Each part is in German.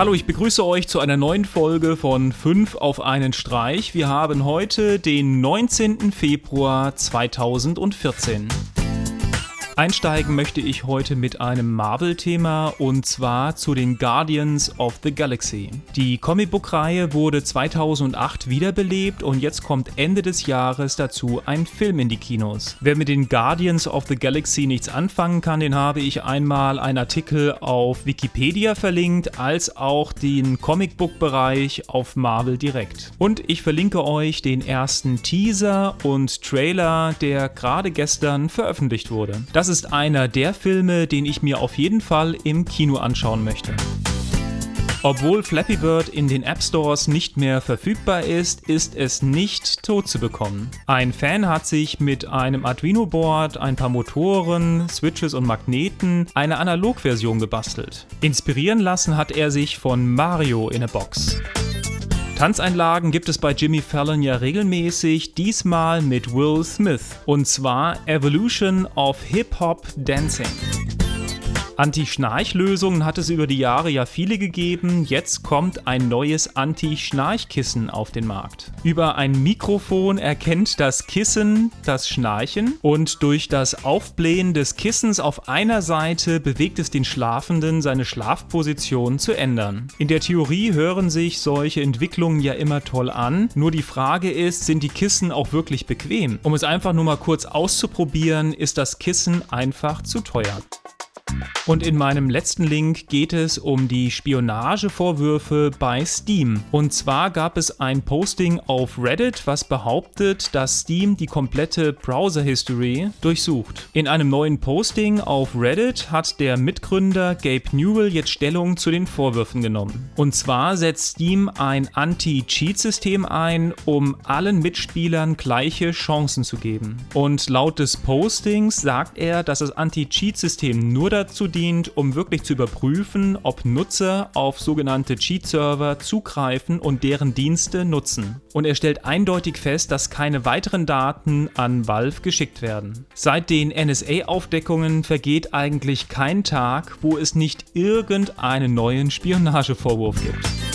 Hallo, ich begrüße euch zu einer neuen Folge von 5 auf einen Streich. Wir haben heute den 19. Februar 2014. Einsteigen möchte ich heute mit einem Marvel-Thema und zwar zu den Guardians of the Galaxy. Die Comicbook-Reihe wurde 2008 wiederbelebt und jetzt kommt Ende des Jahres dazu ein Film in die Kinos. Wer mit den Guardians of the Galaxy nichts anfangen kann, den habe ich einmal einen Artikel auf Wikipedia verlinkt, als auch den Comicbook-Bereich auf Marvel direkt. Und ich verlinke euch den ersten Teaser und Trailer, der gerade gestern veröffentlicht wurde. Das ist einer der Filme, den ich mir auf jeden Fall im Kino anschauen möchte. Obwohl Flappy Bird in den App Stores nicht mehr verfügbar ist, ist es nicht tot zu bekommen. Ein Fan hat sich mit einem Arduino-Board, ein paar Motoren, Switches und Magneten eine Analogversion gebastelt. Inspirieren lassen hat er sich von Mario in a Box. Tanzeinlagen gibt es bei Jimmy Fallon ja regelmäßig, diesmal mit Will Smith. Und zwar Evolution of Hip Hop Dancing. Anti-Schnarch-Lösungen hat es über die Jahre ja viele gegeben. Jetzt kommt ein neues Anti-Schnarchkissen auf den Markt. Über ein Mikrofon erkennt das Kissen das Schnarchen und durch das Aufblähen des Kissens auf einer Seite bewegt es den Schlafenden, seine Schlafposition zu ändern. In der Theorie hören sich solche Entwicklungen ja immer toll an. Nur die Frage ist, sind die Kissen auch wirklich bequem? Um es einfach nur mal kurz auszuprobieren, ist das Kissen einfach zu teuer. Und in meinem letzten Link geht es um die Spionagevorwürfe bei Steam. Und zwar gab es ein Posting auf Reddit, was behauptet, dass Steam die komplette Browser-History durchsucht. In einem neuen Posting auf Reddit hat der Mitgründer Gabe Newell jetzt Stellung zu den Vorwürfen genommen. Und zwar setzt Steam ein Anti-Cheat-System ein, um allen Mitspielern gleiche Chancen zu geben. Und laut des Postings sagt er, dass das Anti-Cheat-System nur dazu dient, um wirklich zu überprüfen, ob Nutzer auf sogenannte Cheat-Server zugreifen und deren Dienste nutzen. Und er stellt eindeutig fest, dass keine weiteren Daten an Valve geschickt werden. Seit den NSA-Aufdeckungen vergeht eigentlich kein Tag, wo es nicht irgendeinen neuen Spionagevorwurf gibt.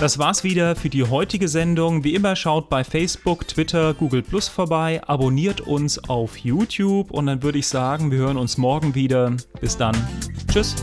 Das war's wieder für die heutige Sendung. Wie immer schaut bei Facebook, Twitter, Google Plus vorbei, abonniert uns auf YouTube und dann würde ich sagen, wir hören uns morgen wieder. Bis dann. Tschüss.